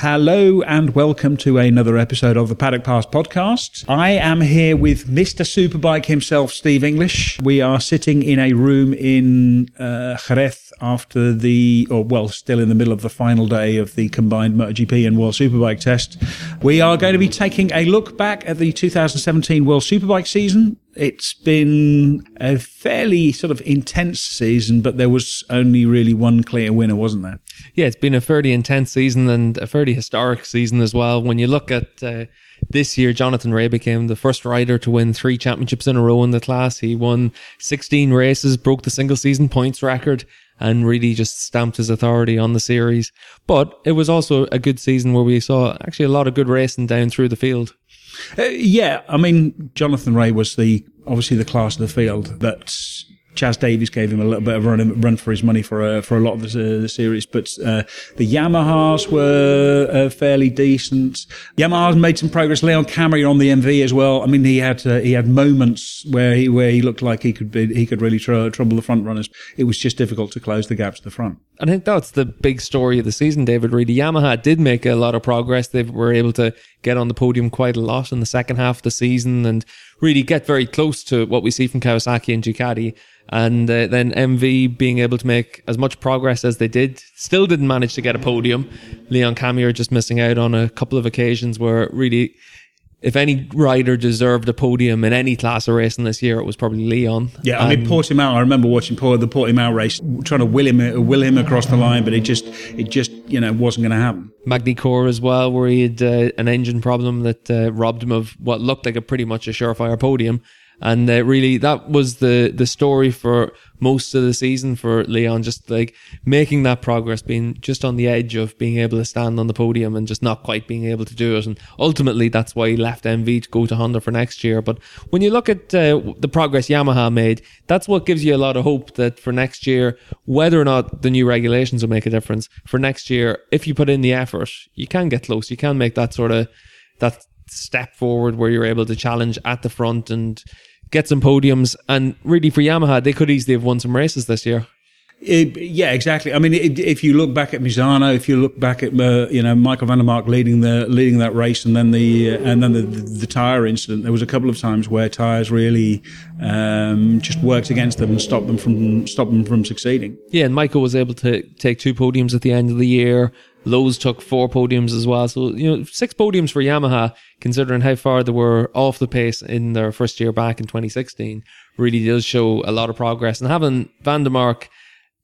Hello and welcome to another episode of the Paddock Pass podcast. I am here with Mr. Superbike himself, Steve English. We are sitting in a room in uh, Jerez after the, or well, still in the middle of the final day of the combined MotoGP and World Superbike test. We are going to be taking a look back at the 2017 World Superbike season it's been a fairly sort of intense season, but there was only really one clear winner, wasn't there? Yeah, it's been a fairly intense season and a fairly historic season as well. When you look at uh, this year, Jonathan Rea became the first rider to win three championships in a row in the class. He won 16 races, broke the single season points record, and really just stamped his authority on the series. But it was also a good season where we saw actually a lot of good racing down through the field. Uh, yeah, I mean, Jonathan Rea was the obviously the class of the field that Chaz Davies gave him a little bit of run, run for his money for uh, for a lot of the, uh, the series, but uh, the Yamahas were uh, fairly decent. Yamahas made some progress. Leon Camier on the MV as well. I mean, he had uh, he had moments where he where he looked like he could be he could really tr- trouble the front runners. It was just difficult to close the gaps to the front. I think that's the big story of the season, David. Really, Yamaha did make a lot of progress. They were able to get on the podium quite a lot in the second half of the season and really get very close to what we see from Kawasaki and Ducati. And uh, then MV being able to make as much progress as they did, still didn't manage to get a podium. Leon Camier just missing out on a couple of occasions where really if any rider deserved a podium in any class of racing this year, it was probably Leon. Yeah, I mean Portimao. I remember watching the Portimao race, trying to will him will him across the line, but it just it just you know wasn't going to happen. Magny-Cours as well, where he had uh, an engine problem that uh, robbed him of what looked like a pretty much a surefire podium. And uh, really, that was the the story for most of the season for Leon, just like making that progress, being just on the edge of being able to stand on the podium and just not quite being able to do it. And ultimately, that's why he left MV to go to Honda for next year. But when you look at uh, the progress Yamaha made, that's what gives you a lot of hope that for next year, whether or not the new regulations will make a difference, for next year, if you put in the effort, you can get close. You can make that sort of that step forward where you're able to challenge at the front and get some podiums. And really, for Yamaha, they could easily have won some races this year. It, yeah, exactly. I mean, it, if you look back at Misano, if you look back at uh, you know Michael van der Mark leading the leading that race, and then the uh, and then the, the, the, tire incident, there was a couple of times where tires really um, just worked against them and stopped them from stop them from succeeding. Yeah, and Michael was able to take two podiums at the end of the year. Lowes took four podiums as well. So, you know, six podiums for Yamaha, considering how far they were off the pace in their first year back in 2016, really does show a lot of progress. And having van der Mark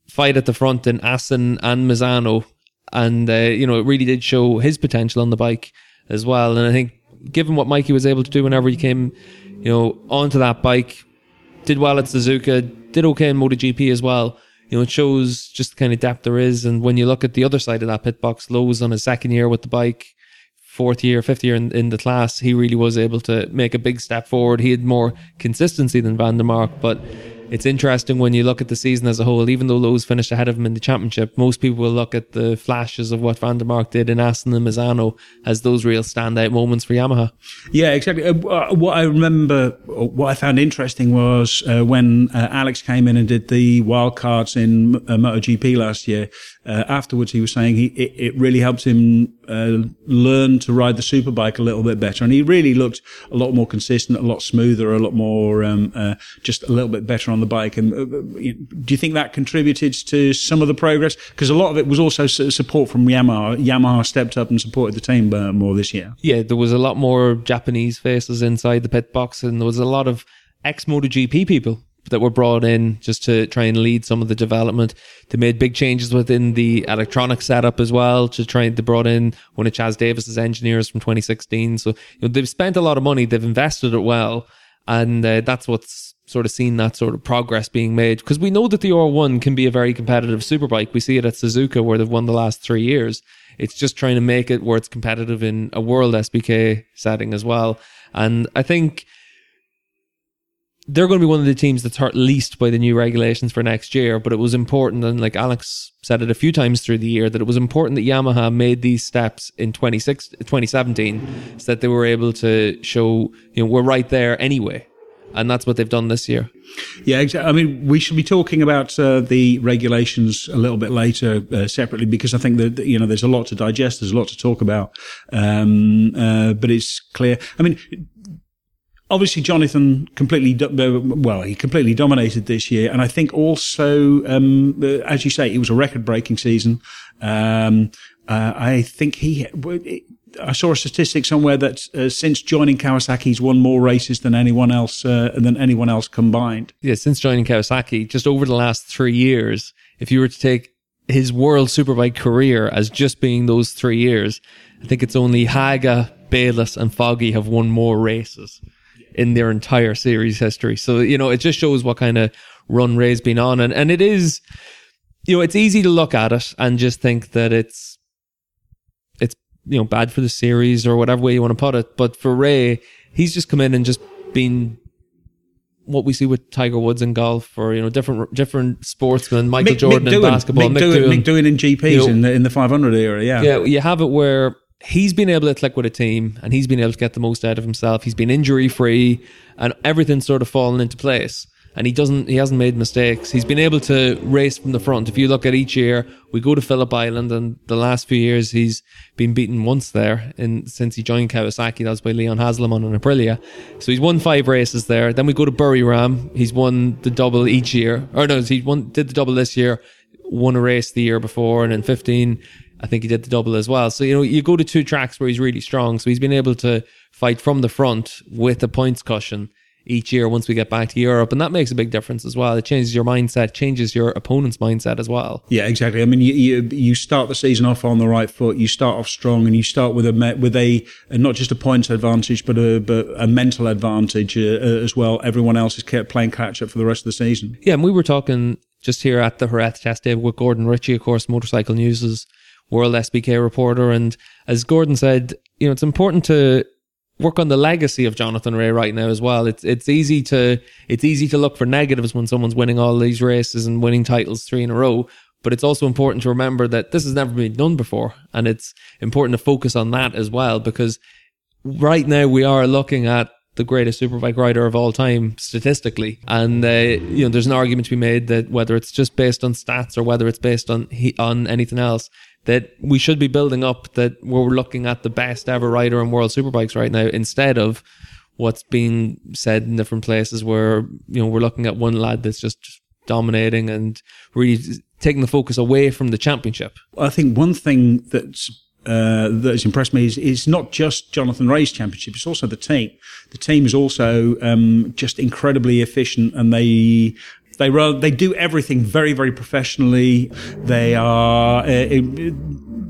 fight at the front in Assen and Misano, and, uh, you know, it really did show his potential on the bike as well. And I think given what Mikey was able to do whenever he came, you know, onto that bike, did well at Suzuka, did okay in MotoGP as well you know, it shows just the kind of depth there is. And when you look at the other side of that pit box, Lowes on his second year with the bike, fourth year, fifth year in, in the class, he really was able to make a big step forward. He had more consistency than Van der Mark, but it's interesting when you look at the season as a whole, even though Lowes finished ahead of him in the championship, most people will look at the flashes of what Van der Mark did in Assen and Misano as those real standout moments for Yamaha. Yeah, exactly. Uh, uh what I remember, what I found interesting was uh, when uh, Alex came in and did the wildcards in uh, MotoGP last year. Uh, afterwards, he was saying he it, it really helped him learn to ride the superbike a little bit better, and he really looked a lot more consistent, a lot smoother, a lot more um, just a little bit better on the bike. And uh, do you think that contributed to some of the progress? Because a lot of it was also support from Yamaha. Yamaha stepped up and supported the team uh, more this year. Yeah, there was a lot more Japanese faces inside the pit box, and there was a lot of ex MotoGP people that were brought in just to try and lead some of the development. They made big changes within the electronic setup as well to try. and They brought in one of Chaz Davies's engineers from 2016. So you know, they've spent a lot of money. They've invested it well, and uh, that's what's sort of seen that sort of progress being made because we know that the R1 can be a very competitive superbike. We see it at Suzuka where they've won the last three years. It's just trying to make it where it's competitive in a world SBK setting as well. And I think they're going to be one of the teams that's hurt least by the new regulations for next year. But it was important, and like Alex said it a few times through the year, that it was important that Yamaha made these steps in 2017 so that they were able to show, you know, we're right there anyway and that's what they've done this year. Yeah, exactly. I mean, we should be talking about uh, the regulations a little bit later uh, separately because I think that you know there's a lot to digest. There's a lot to talk about, um, uh, but it's clear. I mean, obviously Jonathan completely uh, well he completely dominated this year and I think also um, uh, as you say it was a record breaking season. Um, uh, I think he I saw a statistic somewhere that uh, since joining Kawasaki he's won more races than anyone else uh, than anyone else combined. Yeah since joining Kawasaki just over the last 3 years if you were to take his world superbike career as just being those 3 years I think it's only Haga Bayliss and Foggy have won more races in their entire series history. So, you know, it just shows what kind of run Rea's been on. And, and it is, you know, it's easy to look at it and just think that it's, it's, you know, bad for the series or whatever way you want to put it. But for Rea, he's just come in and just been what we see with Tiger Woods in golf, or you know, different different sportsmen, Michael Mick, Jordan Mick in basketball, Mick, Mick, Doohan, Doohan. Mick Doohan in GPs You know, in the in the 500 era. Yeah, Yeah, you have it where he's been able to click with a team and he's been able to get the most out of himself. He's been injury free and everything's sort of fallen into place. And he doesn't, he hasn't made mistakes. He's been able to race from the front. If you look at each year, we go to Phillip Island and the last few years he's been beaten once there in, since he joined Kawasaki. That was by Leon Haslam on and Aprilia. So he's won five races there. Then we go to Buriram. He's won the double each year. Or no, he won, did the double this year, won a race the year before. And in 15, I think he did the double as well. So, you know, you go to two tracks where he's really strong. So he's been able to fight from the front with a points cushion each year once we get back to Europe. And that makes a big difference as well. It changes your mindset, changes your opponent's mindset as well. Yeah, exactly. I mean, you, you you start the season off on the right foot. You start off strong, and you start with a with a, not just a points advantage, but a but a mental advantage uh, uh, as well. Everyone else is kept playing catch up for the rest of the season. Yeah, and we were talking just here at the Jerez test day with Gordon Ritchie, of course, Motorcycle News' world SBK reporter. And as Gordon said, you know, it's important to work on the legacy of Jonathan Rea right now as well. It's it's easy to it's easy to look for negatives when someone's winning all these races and winning titles three in a row. But it's also important to remember that this has never been done before, and it's important to focus on that as well because right now we are looking at the greatest superbike rider of all time statistically, and uh, you know there's an argument to be made that whether it's just based on stats or whether it's based on he, on anything else, that we should be building up that we're looking at the best ever rider in world superbikes right now instead of what's being said in different places where you know we're looking at one lad that's just dominating and really taking the focus away from the championship. I think one thing that's uh, that has impressed me is, is not just Jonathan Rea's championship; it's also the team. The team is also um, just incredibly efficient, and they they run, they do everything very very professionally. They are. Uh,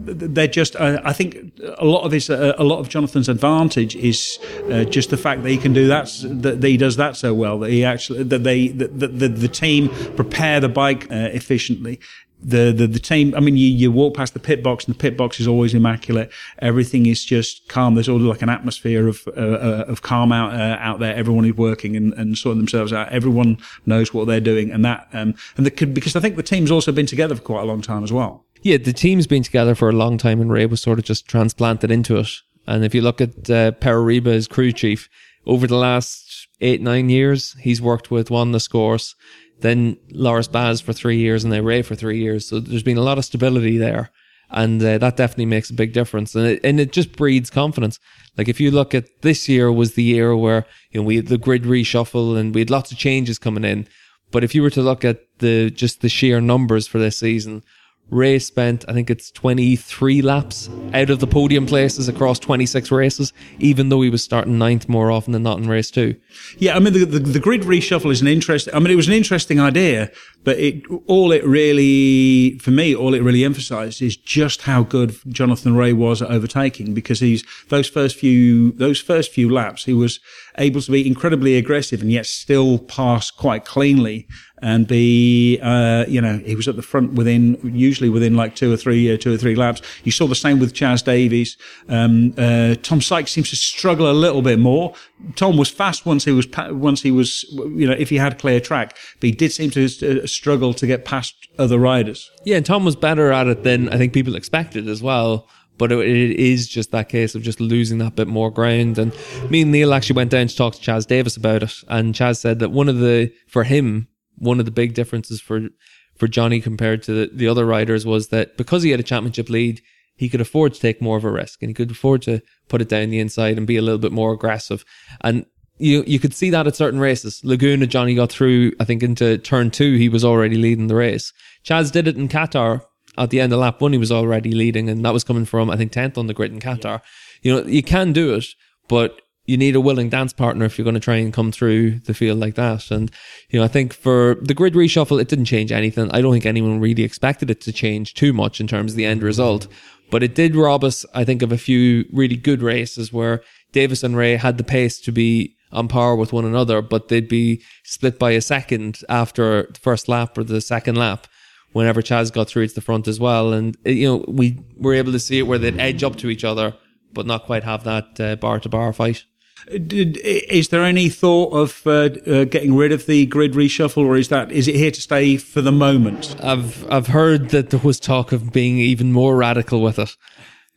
they're just. Uh, I think a lot of his, uh, a lot of Jonathan's advantage is uh, just the fact that he can do that. That he does that so well. That he actually that they that the, the, team prepare the bike uh, efficiently the, the the team. I mean, you, you walk past the pit box, and the pit box is always immaculate. Everything is just calm. There's all like an atmosphere of uh, uh, of calm out uh, out there. Everyone is working and, and sorting themselves out. Everyone knows what they're doing, and that um, and the, because I think the team's also been together for quite a long time as well. Yeah, the team's been together for a long time, and Rea was sort of just transplanted into it. And if you look at uh, Pere Riba as crew chief, over the last eight nine years, he's worked with Joan Lascorz then Loris Baz for three years and then Rea for three years. So there's been a lot of stability there. And uh, that definitely makes a big difference. And it, and it just breeds confidence. Like if you look at this year was the year where, you know, we had the grid reshuffle and we had lots of changes coming in. But if you were to look at the, just the sheer numbers for this season, Rea spent, I think it's 23 laps out of the podium places across 26 races, even though he was starting ninth more often than not in race two. Yeah, I mean, the, the, the grid reshuffle is an interesting, I mean, it was an interesting idea, but it, all it really, for me, all it really emphasized is just how good Jonathan Rea was at overtaking because he's, those first few, those first few laps, he was able to be incredibly aggressive and yet still pass quite cleanly and be, uh, you know, he was at the front within, usually within like two or three, uh, two or three laps. You saw the same with Chaz Davies. Um, uh, Tom Sykes seems to struggle a little bit more. Tom was fast once he was, once he was, you know, if he had clear track, but he did seem to uh, struggle to get past other riders. Yeah, and Tom was better at it than I think people expected as well. But it, is just that case of just losing that bit more ground. And me and Neil actually went down to talk to Chaz Davies about it. And Chaz said that one of the, for him, one of the big differences for, for Johnny compared to the, the other riders was that because he had a championship lead, he could afford to take more of a risk and he could afford to put it down the inside and be a little bit more aggressive. And you you could see that at certain races. Laguna Johnny got through, I think, into turn two, he was already leading the race. Chaz did it in Qatar at the end of lap one, he was already leading, and that was coming from I think tenth on the grid in Qatar. You know, you can do it, but you need a willing dance partner if you're going to try and come through the field like that. And, you know, I think for the grid reshuffle, it didn't change anything. I don't think anyone really expected it to change too much in terms of the end result. But it did rob us, I think, of a few really good races where Davies and Rea had the pace to be on par with one another, but they'd be split by a second after the first lap or the second lap whenever Chaz got through to the front as well. And, you know, we were able to see it where they'd edge up to each other, but not quite have that uh, bar to bar fight. Did, is there any thought of uh, uh, getting rid of the grid reshuffle, or is that is it here to stay for the moment? I've I've heard that there was talk of being even more radical with it,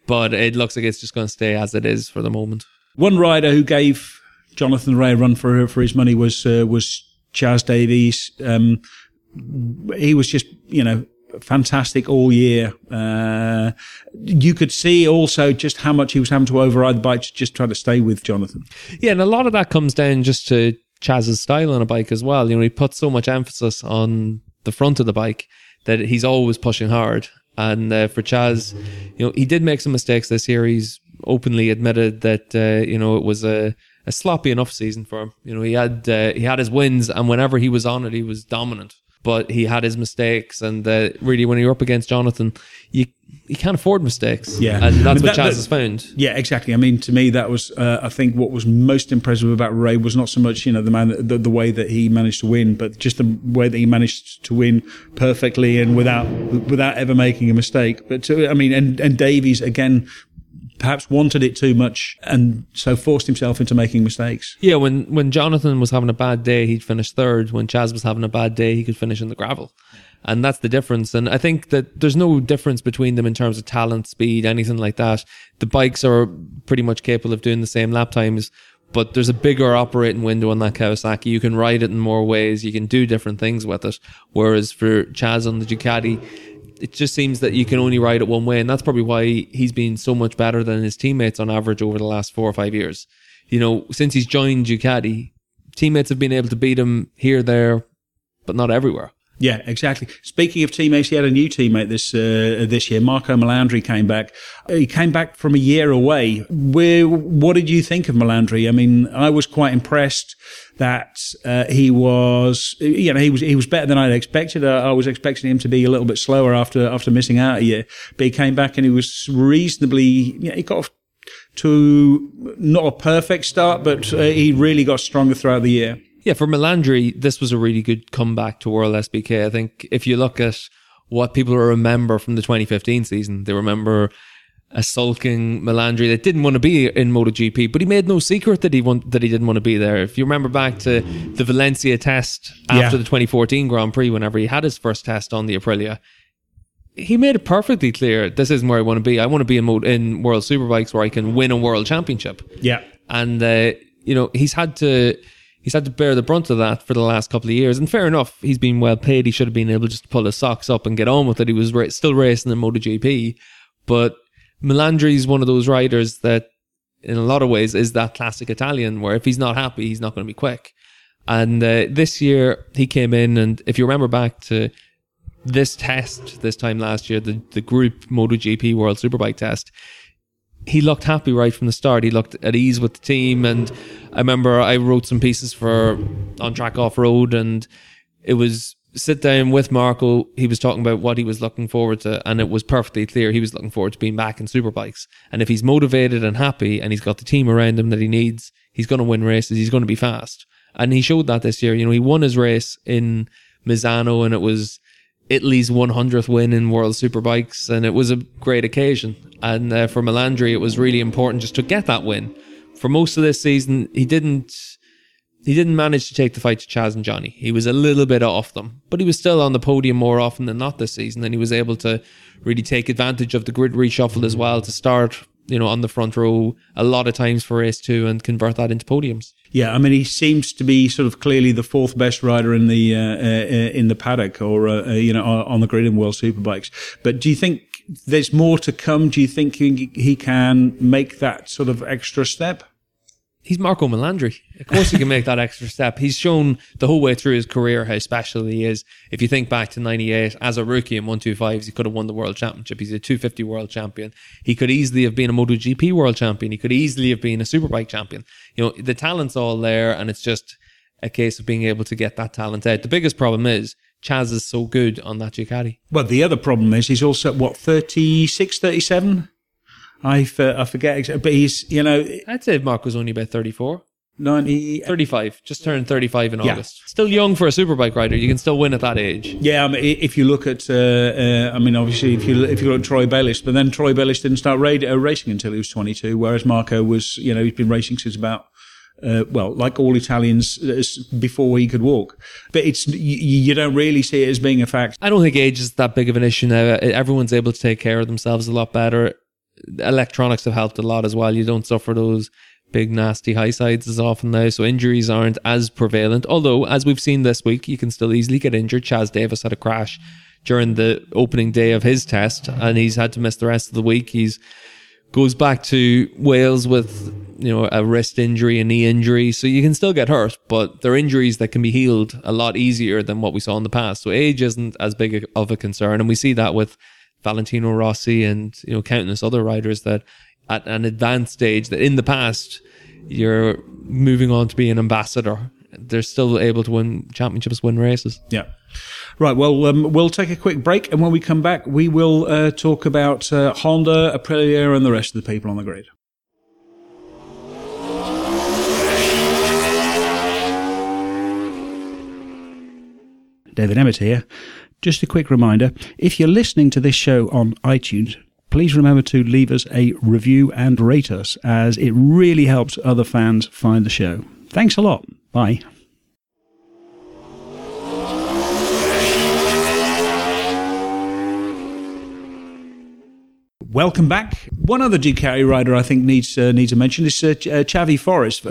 but it looks like it's just going to stay as it is for the moment. One rider who gave Jonathan Rea a run for for his money was uh, was Chaz Davies. Um, he was just you know fantastic all year. Uh, you could see also just how much he was having to override the bike to just try to stay with Jonathan. Yeah, and a lot of that comes down just to Chaz's style on a bike as well. You know, he puts so much emphasis on the front of the bike that he's always pushing hard. And uh, for Chaz, you know, he did make some mistakes this year. He's openly admitted that uh, you know it was a, a sloppy enough season for him. You know, he had uh, he had his wins, and whenever he was on it, he was dominant but he had his mistakes. And uh, really, when you're up against Jonathan, you you can't afford mistakes. Yeah, and that's I mean, what that, Chaz that, has found. Yeah, exactly. I mean, to me, that was uh, I think what was most impressive about Rea was not so much you know the man the, the way that he managed to win, but just the way that he managed to win perfectly and without without ever making a mistake. But to, I mean, and and Davies again perhaps wanted it too much and so forced himself into making mistakes. Yeah, when when Jonathan was having a bad day, he'd finish third. When Chaz was having a bad day, he could finish in the gravel. And that's the difference. And I think that there's no difference between them in terms of talent, speed, anything like that. The bikes are pretty much capable of doing the same lap times, but there's a bigger operating window on that Kawasaki. You can ride it in more ways. You can do different things with it. Whereas for Chaz on the Ducati, it just seems that you can only ride it one way, and that's probably why he's been so much better than his teammates on average over the last four or five years. You know, since he's joined Ducati, teammates have been able to beat him here, there, but not everywhere. Yeah, exactly. Speaking of teammates, he had a new teammate this uh, this year. Marco Melandri came back. He came back from a year away. Where, what did you think of Melandri? I mean, I was quite impressed that uh, he was, you know, he was he was better than I'd expected. I, I, was expecting him to be a little bit slower after after missing out a year, but he came back and he was reasonably. He got to not a perfect start, but uh, he really got stronger throughout the year. Yeah, for Melandri, this was a really good comeback to World SBK. I think if you look at what people remember from the 2015 season, they remember a sulking Melandri that didn't want to be in MotoGP, but he made no secret that he want, that he didn't want to be there. If you remember back to the Valencia test after yeah. the 2014 Grand Prix, whenever he had his first test on the Aprilia, he made it perfectly clear this isn't where I want to be. I want to be in, in World Superbikes where I can win a World Championship. Yeah, and uh, you know he's had to he's had to bear the brunt of that for the last couple of years. And fair enough, he's been well paid. He should have been able just to pull his socks up and get on with it. He was ra- still racing in MotoGP, but Melandri is one of those riders that, in a lot of ways, is that classic Italian where if he's not happy, he's not going to be quick. And uh, this year he came in, and if you remember back to this test this time last year, the the group MotoGP World Superbike test, he looked happy right from the start. He looked at ease with the team, and I remember I wrote some pieces for on track off road, and it was sit down with Marco. He was talking about what he was looking forward to, and it was perfectly clear he was looking forward to being back in superbikes. And if he's motivated and happy, and he's got the team around him that he needs, he's going to win races. He's going to be fast, and he showed that this year. You know, he won his race in Misano, and it was Italy's 100th win in World Superbikes, and it was a great occasion. And uh, for Melandri, it was really important just to get that win. For most of this season, he didn't He didn't manage to take the fight to Chaz and Johnny. He was a little bit off them, but he was still on the podium more often than not this season, and he was able to really take advantage of the grid reshuffle as well to start, you know, on the front row a lot of times for race two and convert that into podiums. Yeah, I mean, he seems to be sort of clearly the fourth best rider in the uh, uh, in the paddock, or uh, uh you know, on the grid in World Superbikes. But do you think there's more to come? Do you think he, he can make that sort of extra step? He's Marco Melandri. Of course, he can make that extra step. He's shown the whole way through his career how special he is. If you think back to 98, as a rookie in 125s, he could have won the world championship. He's a 250 world champion. He could easily have been a MotoGP world champion. He could easily have been a superbike champion. You know, the talent's all there, and it's just a case of being able to get that talent out. The biggest problem is Chaz is so good on that Ducati. Well, the other problem is he's also, what, 36, 37? I, I forget, but he's, you know. I'd say Marco's only about 34. 90, 35, just turned 35 in yeah. August. Still young for a superbike rider. You can still win at that age. Yeah, I mean, if you look at, uh, uh, I mean, obviously, if you if you look at Troy Bayliss, but then Troy Bayliss didn't start ra- uh, racing until he was 22, whereas Marco was, you know, he's been racing since about. Uh, well, like all Italians, uh, before he could walk, but it's you, you, don't really see it as being a fact. I don't think age is that big of an issue now. Everyone's able to take care of themselves a lot better electronics have helped a lot as well. You don't suffer those big nasty high sides as often now, so injuries aren't as prevalent. Although, as we've seen this week, you can still easily get injured. Chaz Davies had a crash during the opening day of his test, and he's had to miss the rest of the week. He's goes back to Wales with you know a wrist injury, a knee injury, so you can still get hurt, but they're injuries that can be healed a lot easier than what we saw in the past. So age isn't as big of a concern, and we see that with Valentino Rossi and you know countless other riders that at an advanced stage that in the past you're moving on to be an ambassador. They're still able to win championships, win races. Yeah. Right. Well, um, we'll take a quick break, and when we come back, we will uh, talk about uh, Honda, Aprilia, and the rest of the people on the grid. David Emmett here. Just a quick reminder if you're listening to this show on iTunes, please remember to leave us a review and rate us, as it really helps other fans find the show. Thanks a lot. Bye. Welcome back. One other Ducati rider I think needs uh, needs a mention is uh, uh Xavi Forés.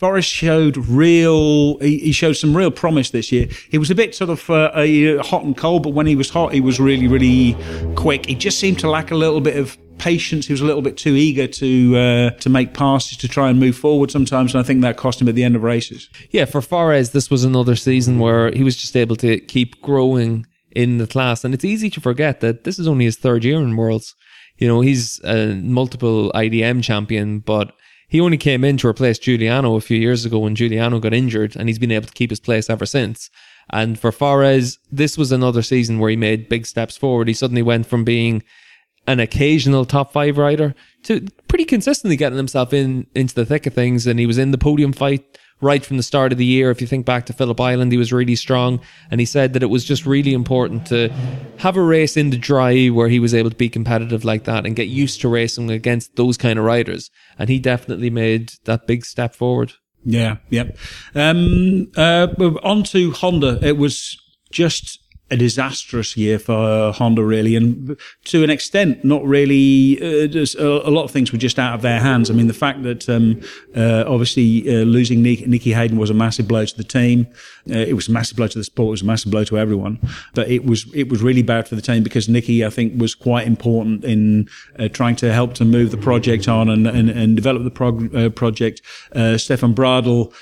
Forés showed real, he, he, showed some real promise this year. He was a bit sort of uh, hot and cold, but when he was hot, he was really, really quick. He just seemed to lack a little bit of patience. He was a little bit too eager to uh, to make passes to try and move forward sometimes, and I think that cost him at the end of races. Yeah, for Forés, this was another season where he was just able to keep growing in the class, and it's easy to forget that this is only his third year in Worlds. You know, he's a multiple IDM champion, but he only came in to replace Giugliano a few years ago when Giugliano got injured, and he's been able to keep his place ever since. And for Forés, this was another season where he made big steps forward. He suddenly went from being an occasional top five rider to pretty consistently getting himself in into the thick of things. And he was in the podium fight right from the start of the year. If you think back to Phillip Island, he was really strong. And he said that it was just really important to have a race in the dry where he was able to be competitive like that and get used to racing against those kind of riders. And he definitely made that big step forward. Yeah, yeah. Um, uh, on to Honda. It was just a disastrous year for Honda, really, and to an extent, not really. Uh, a, lot of things were just out of their hands. I mean, the fact that um, uh, obviously uh, losing Nick, Nicky Hayden was a massive blow to the team. Uh, it was a massive blow to the sport. It was a massive blow to everyone. But it was it was really bad for the team because Nicky, I think, was quite important in uh, trying to help to move the project on and and, and develop the prog- uh, project. Stefan Bradl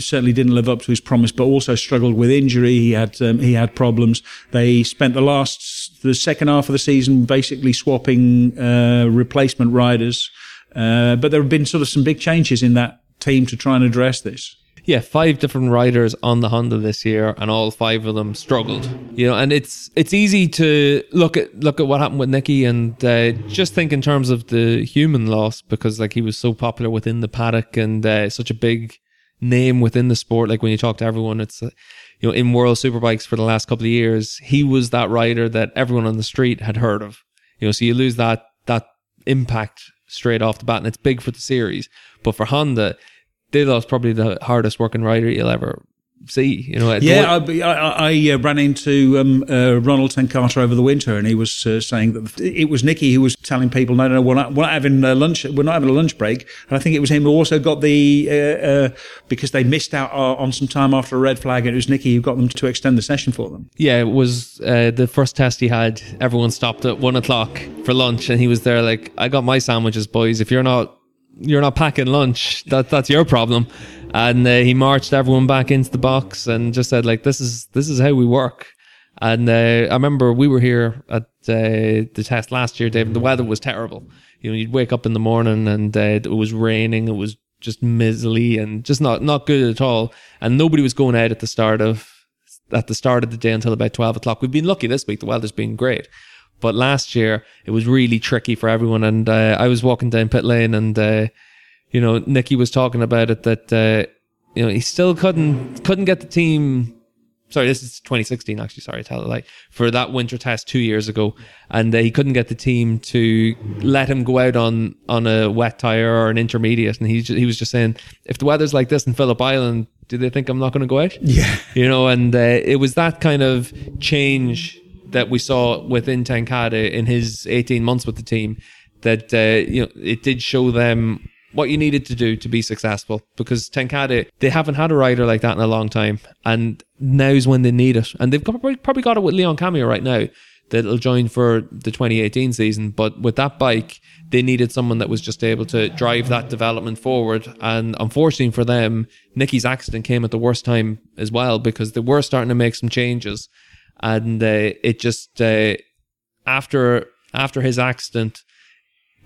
certainly didn't live up to his promise, but also struggled with injury. He had um, he had problems. They spent the last, the second half of the season basically swapping uh, replacement riders. Uh, but there have been sort of some big changes in that team to try and address this. Yeah, five different riders on the Honda this year, and all five of them struggled. You know, and it's it's easy to look at look at what happened with Nicky and uh, just think in terms of the human loss because like he was so popular within the paddock and uh, such a big name within the sport. Like when you talk to everyone, it's you know, in World Superbikes for the last couple of years, he was that rider that everyone on the street had heard of. You know, so you lose that that impact straight off the bat, and it's big for the series. But for Honda, Dale's probably the hardest working rider you'll ever see. You know, yeah, I, I, I uh, ran into um, uh, Ronald Tenkate over the winter, and he was uh, saying that it was Nicky who was telling people, "No, no, no we're not, we're not having a lunch. We're not having a lunch break." And I think it was him who also got the uh, uh, because they missed out on some time after a red flag, and it was Nicky who got them to extend the session for them. Yeah, it was uh, the first test he had. Everyone stopped at one o'clock for lunch, and he was there like, "I got my sandwiches, boys. If you're not." You're not packing lunch. That that's your problem and uh, he marched everyone back into the box and just said like this is this is how we work. And uh, i remember we were here at uh, the test last year david. The weather was terrible. You know you'd wake up in the morning and uh, it was raining. It was just miserly and just not not good at all. And nobody was going out at the start of at the start of the day until about 12 o'clock. We've been lucky this week. The weather's been great. But last year it was really tricky for everyone. And uh, i was walking down pit lane and uh, you know, Nicky was talking about it that uh, you know he still couldn't couldn't get the team. Sorry, this is 2016. Actually, sorry, tell it like for that winter test two years ago, and uh, he couldn't get the team to let him go out on on a wet tire or an intermediate, and he he was just saying if the weather's like this in Phillip Island, do they think I'm not going to go out? Yeah, you know, and uh, it was that kind of change that we saw within Tenkate in his 18 months with the team that uh, you know it did show them what you needed to do to be successful because Tenkate, they haven't had a rider like that in a long time. And now's when they need it. And they've probably, probably got it with Leon Camier right now that'll join for the 2018 season. But with that bike, they needed someone that was just able to drive that development forward. And unfortunately for them, Nicky's accident came at the worst time as well because they were starting to make some changes. And uh, it just, uh, after after his accident,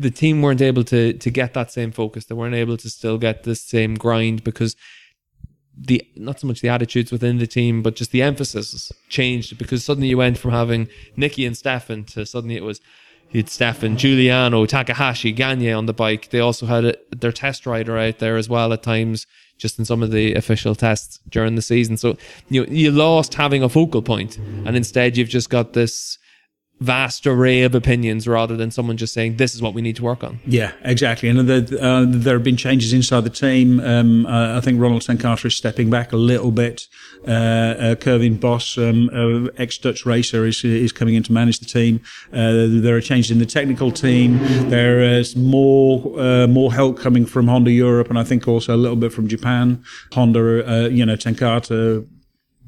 the team weren't able to to get that same focus. They weren't able to still get the same grind because the not so much the attitudes within the team, but just the emphasis changed because suddenly you went from having Nicky and Stefan to suddenly it was you had Stefan, Giugliano, Takahashi, Gagne on the bike. They also had a, their test rider out there as well at times, just in some of the official tests during the season. So you you lost having a focal point, and instead you've just got this vast array of opinions rather than someone just saying this is what we need to work on. Yeah, exactly. And the, uh, there have been changes inside the team. Um, uh, I think Ronald Tenkate is stepping back a little bit. Uh, uh Kervin Bos, um, uh, ex-Dutch racer, is is coming in to manage the team. Uh, there are changes in the technical team. There is more more help coming from Honda Europe, and I think also a little bit from Japan. Honda, you know, Tenkate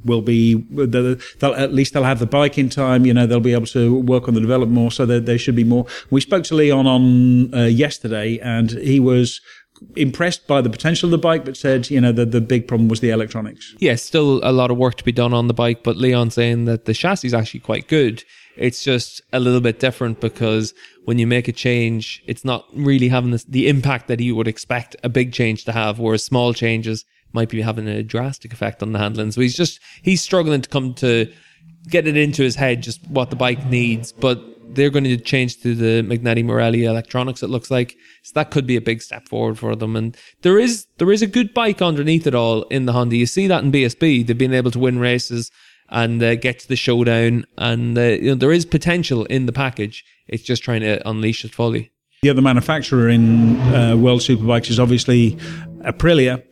will be they'll, at least they'll have the bike in time. You know, they'll be able to work on the development more. So there, there should be more. We spoke to Leon on uh, yesterday, and he was impressed by the potential of the bike, but said, you know, the, the big problem was the electronics. Yeah, still a lot of work to be done on the bike, but Leon saying that the chassis is actually quite good. It's just a little bit different because when you make a change, it's not really having the impact that you would expect a big change to have, whereas small changes might be having a drastic effect on the handling. So he's just he's struggling to come to get it into his head just what the bike needs. But they're going to change to the Magneti Marelli electronics. It looks like so that could be a big step forward for them. And there is there is a good bike underneath it all in the Honda. You see that in BSB. They've been able to win races and uh, get to the showdown. And uh, you know there is potential in the package. It's just trying to unleash it fully. The other manufacturer in uh, World Superbikes is obviously Aprilia.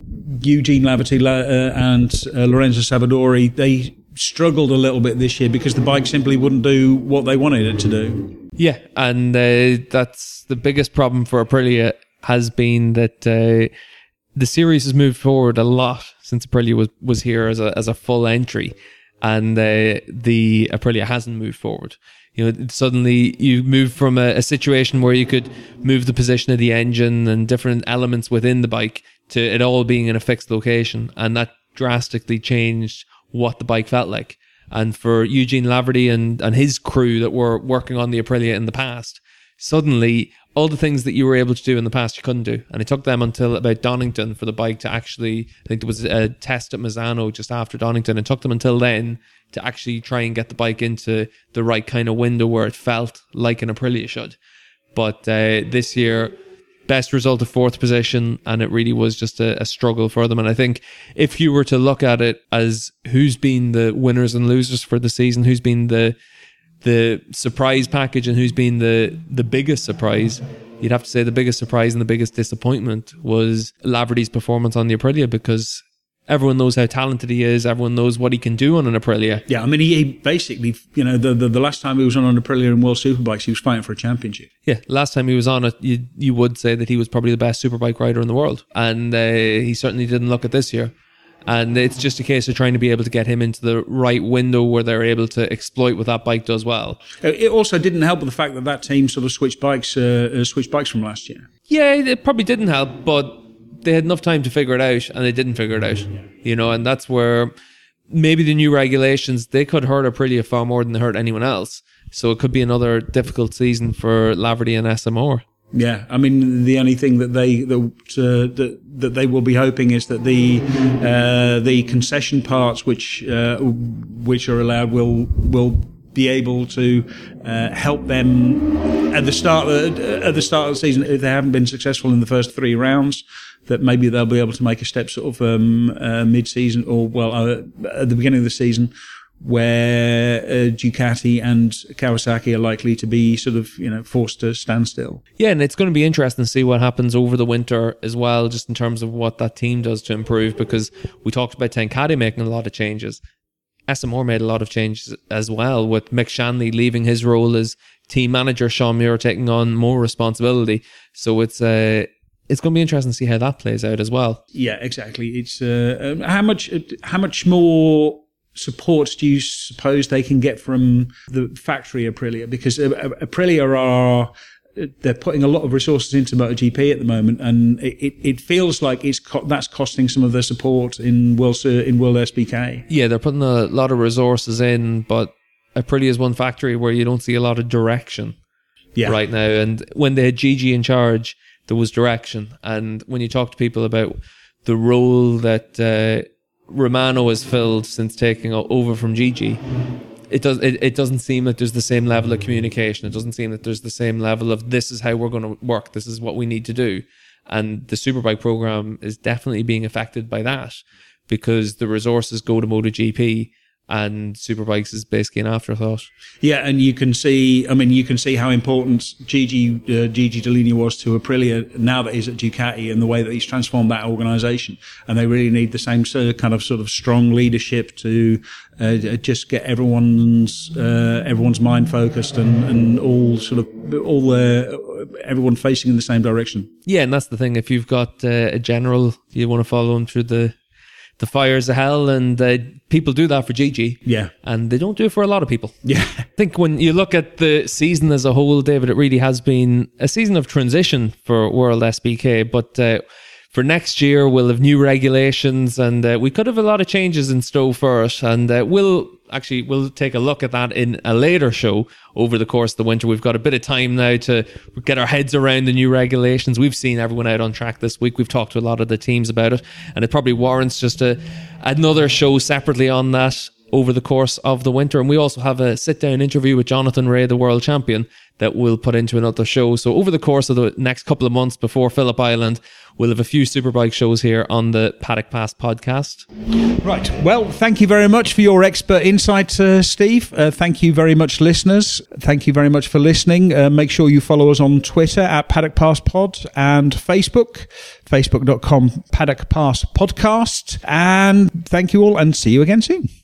Eugene Laverty uh, and uh, Lorenzo Savadori, they struggled a little bit this year because the bike simply wouldn't do what they wanted it to do. Yeah, and uh, that's the biggest problem for Aprilia has been that uh, the series has moved forward a lot since Aprilia was, was here as a as a full entry, and uh, the Aprilia hasn't moved forward. You know, suddenly you move from a, a situation where you could move the position of the engine and different elements within the bike to it all being in a fixed location. And that drastically changed what the bike felt like. And for Eugene Laverty and, and his crew that were working on the Aprilia in the past, suddenly all the things that you were able to do in the past you couldn't do. And it took them until about Donington for the bike to actually, I think there was a test at Misano just after Donington. It took them until then to actually try and get the bike into the right kind of window where it felt like an Aprilia should. But uh, this year, best result of fourth position, and it really was just a, a, struggle for them. And I think if you were to look at it as who's been the winners and losers for the season, who's been the the surprise package, and who's been the the biggest surprise, you'd have to say the biggest surprise and the biggest disappointment was Laverty's performance on the Aprilia because everyone knows how talented he is. Everyone knows what he can do on an Aprilia. Yeah, I mean, he, he basically, you know, the, the, the last time he was on an Aprilia in World Superbikes, he was fighting for a championship. Yeah, last time he was on it, you you would say that he was probably the best superbike rider in the world, and uh, he certainly didn't look at this year. And it's just a case of trying to be able to get him into the right window where they're able to exploit what that bike does well. It also didn't help with the fact that that team sort of switched bikes, uh, uh, switched bikes from last year. Yeah, it probably didn't help, but they had enough time to figure it out, and they didn't figure it out. You know, and that's where maybe the new regulations they could hurt Aprilia far more than they hurt anyone else. So it could be another difficult season for Laverty and SMR. Yeah, I mean the only thing that they that uh, that, that they will be hoping is that the uh, the concession parts which uh, which are allowed will will be able to uh, help them at the start of, at the start of the season if they haven't been successful in the first three rounds. That maybe they'll be able to make a step sort of um, uh, mid-season or well uh, at the beginning of the season where uh, Ducati and Kawasaki are likely to be sort of you know forced to stand still. Yeah, and it's going to be interesting to see what happens over the winter as well, just in terms of what that team does to improve. Because we talked about Tenkate making a lot of changes. SMR made a lot of changes as well, with Mick Shanley leaving his role as team manager, Shaun Muir taking on more responsibility. So it's uh, it's going to be interesting to see how that plays out as well. Yeah, exactly. It's uh, um, how much how much more support do you suppose they can get from the factory Aprilia? Because uh, Aprilia are they're putting a lot of resources into MotoGP at the moment, and it, it feels like it's co- that's costing some of their support in World in World SBK. Yeah, they're putting a lot of resources in, but Aprilia is one factory where you don't see a lot of direction Yeah. right now. And when they had Gigi in charge, there was direction. And when you talk to people about the role that uh, Romano has filled since taking over from Gigi, it does it, it doesn't seem that there's the same level of communication. It doesn't seem that there's the same level of this is how we're going to work. This is what we need to do. And the Superbike program is definitely being affected by that because the resources go to MotoGP and Superbikes is basically an afterthought. Yeah, and you can see. I mean, you can see how important Gigi uh, Gigi Dall'Igna was to Aprilia now that he's at Ducati, and the way that he's transformed that organisation. And they really need the same sort of kind of sort of strong leadership to uh, just get everyone's uh, everyone's mind focused and, and all sort of all their everyone facing in the same direction. Yeah, and that's the thing. If you've got uh, a general, you want to follow him through the the fires of hell, and uh, people do that for Gigi. Yeah. and they don't do it for a lot of people. Yeah. I think when you look at the season as a whole, David, it really has been a season of transition for World SBK. But uh, for next year, we'll have new regulations, and uh, we could have a lot of changes in store for us. And uh, we'll actually we'll take a look at that in a later show over the course of the winter. We've got a bit of time now to get our heads around the new regulations. We've seen everyone out on track this week. We've talked to a lot of the teams about it, and it probably warrants just a another show separately on that over the course of the winter. And we also have a sit down interview with Jonathan Rea, the world champion, that we'll put into another show. So over the course of the next couple of months before Phillip Island, we'll have a few superbike shows here on the Paddock Pass podcast. Right. Well, thank you very much for your expert insight, uh, Steve. Uh, thank you very much, listeners. Thank you very much for listening. Uh, make sure you follow us on Twitter at Paddock Pass Pod and Facebook, facebook.com Paddock Pass Podcast. And thank you all and see you again soon.